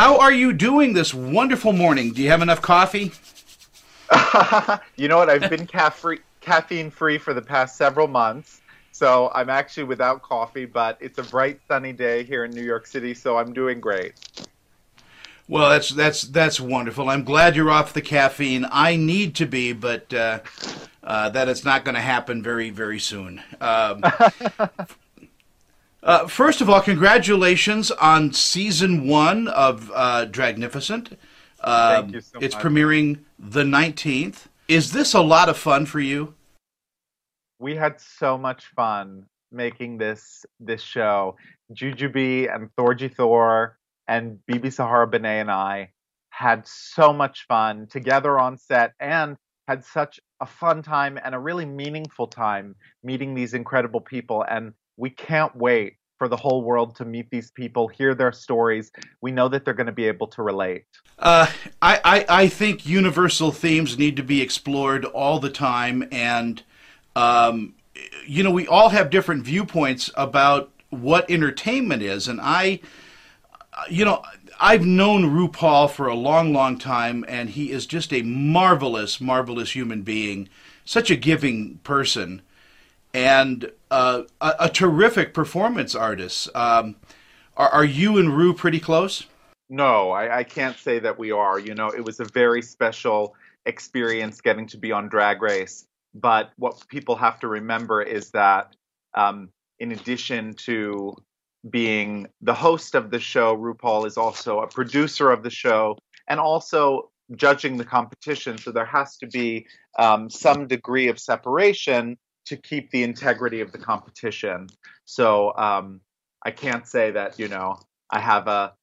How are you doing this wonderful morning? Do you have enough coffee? you know what? I've been caffeine free for the past several months. So I'm actually without coffee, but it's a bright sunny day here in New York City, so I'm doing great. Well, that's that's that's wonderful. I'm glad you're off the caffeine. I need to be, but uh, uh, that it's not going to happen very very soon. Um, uh, first of all, congratulations on season one of uh, Dragnificent. Um, Thank you so it's much. premiering the 19th. Is this a lot of fun for you? We had so much fun making this this show. Jujubee and Thorgy Thor and BeBe Zahara Benet and I had so much fun together on set and had such a fun time and a really meaningful time meeting these incredible people. And we can't wait for the whole world to meet these people, hear their stories. We know that they're going to be able to relate. Uh, I, I, I, think universal themes need to be explored all the time. And, um, you know, we all have different viewpoints about what entertainment is. And I you know, I've known RuPaul for a long, long time, and he is just a marvelous, marvelous human being, such a giving person, and uh, a, a, terrific performance artist. Um, are, are, you and Ru pretty close? No, I, I can't say that we are. You know, it was a very special experience getting to be on Drag Race. But what people have to remember is that um, in addition to being the host of the show, RuPaul is also a producer of the show and also judging the competition. So there has to be um, some degree of separation to keep the integrity of the competition. So um, I can't say that you know I have a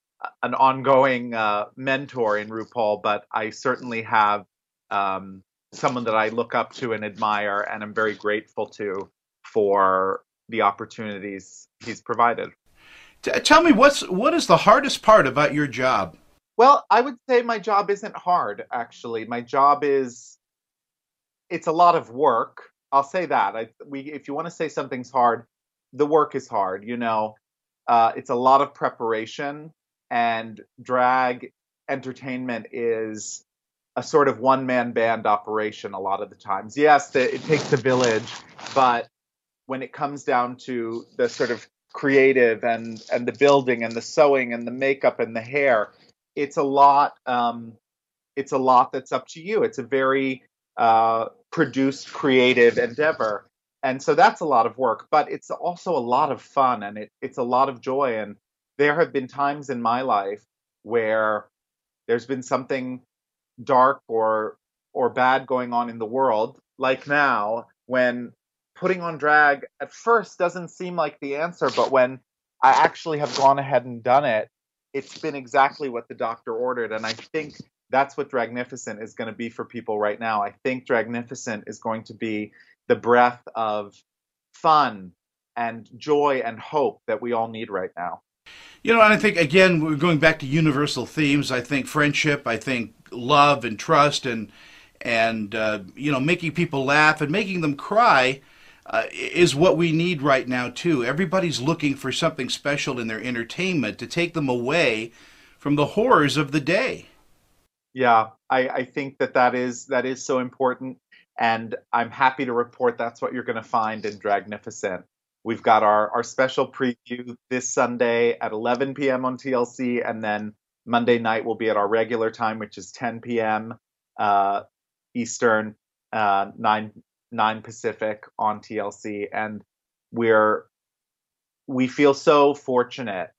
an ongoing uh, mentor in RuPaul, but I certainly have um, someone that I look up to and admire, and I'm very grateful to for the opportunities he's provided. Tell me what's what is the hardest part about your job? Well, I would say my job isn't hard actually. My job is it's a lot of work. I'll say that. I, we, if you want to say something's hard, the work is hard. You know, uh, it's a lot of preparation, and drag entertainment is a sort of one man band operation a lot of the times. Yes, the, it takes a village, but when it comes down to the sort of creative and and the building and the sewing and the makeup and the hair it's a lot um, it's a lot that's up to you it's a very uh, produced creative endeavor and so that's a lot of work but it's also a lot of fun and it, it's a lot of joy and there have been times in my life where there's been something dark or or bad going on in the world like now when putting on drag at first doesn't seem like the answer, but when I actually have gone ahead and done it, it's been exactly what the doctor ordered. And I think that's what Dragnificent is going to be for people right now. I think Dragnificent is going to be the breath of fun and joy and hope that we all need right now. You know, and I think again we're going back to universal themes. I think friendship, I think love and trust, and and uh, you know making people laugh and making them cry uh, is what we need right now too. Everybody's looking for something special in their entertainment to take them away from the horrors of the day. Yeah, I, I think that that is that is so important, and I'm happy to report that's what you're going to find in Dragnificent. We've got our, our special preview this Sunday at 11 p.m. on TLC, and then Monday night will be at our regular time, which is 10 p.m. Uh, Eastern, uh, 9 9 Pacific on TLC, and we're we feel so fortunate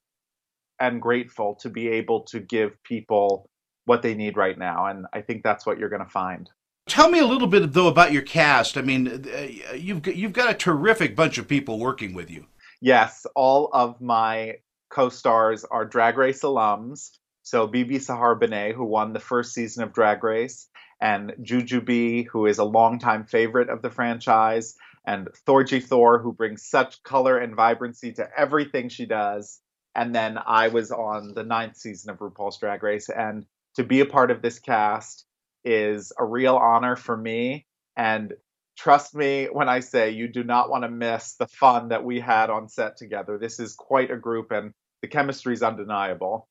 and grateful to be able to give people what they need right now, and I think that's what you're going to find. Tell me a little bit though about your cast. I mean, uh, you've you've got a terrific bunch of people working with you. Yes, all of my co-stars are Drag Race alums. So BeBe Zahara Benet, who won the first season of Drag Race, and Jujubee, who is a longtime favorite of the franchise, and Thorgy Thor, who brings such color and vibrancy to everything she does. And then I was on the ninth season of RuPaul's Drag Race, and to be a part of this cast is a real honor for me. And trust me when I say you do not want to miss the fun that we had on set together. This is quite a group, and the chemistry is undeniable.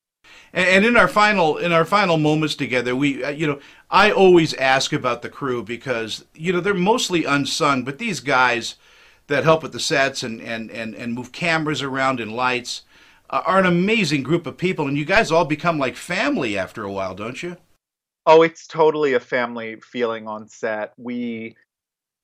And, in our final in our final moments together, we uh, you know I always ask about the crew because you know they're mostly unsung, but these guys that help with the sets and and and, and move cameras around and lights are an amazing group of people, and you guys all become like family after a while, don't you? Oh, it's totally a family feeling on set. We,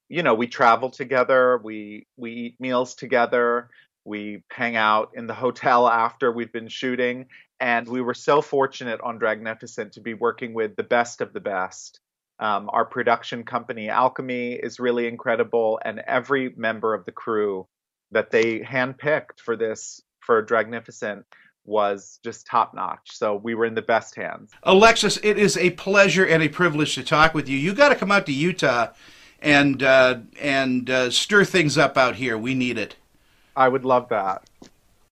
you know, we travel together. We we eat meals together. We hang out in the hotel after we've been shooting, and we were so fortunate on Dragnificent to be working with the best of the best. Um, our production company, Alchemy, is really incredible, and every member of the crew that they handpicked for this for Dragnificent was just top notch. So we were in the best hands. Alexis, it is a pleasure and a privilege to talk with you. You got to come out to Utah and uh, and uh, stir things up out here. We need it. I would love that.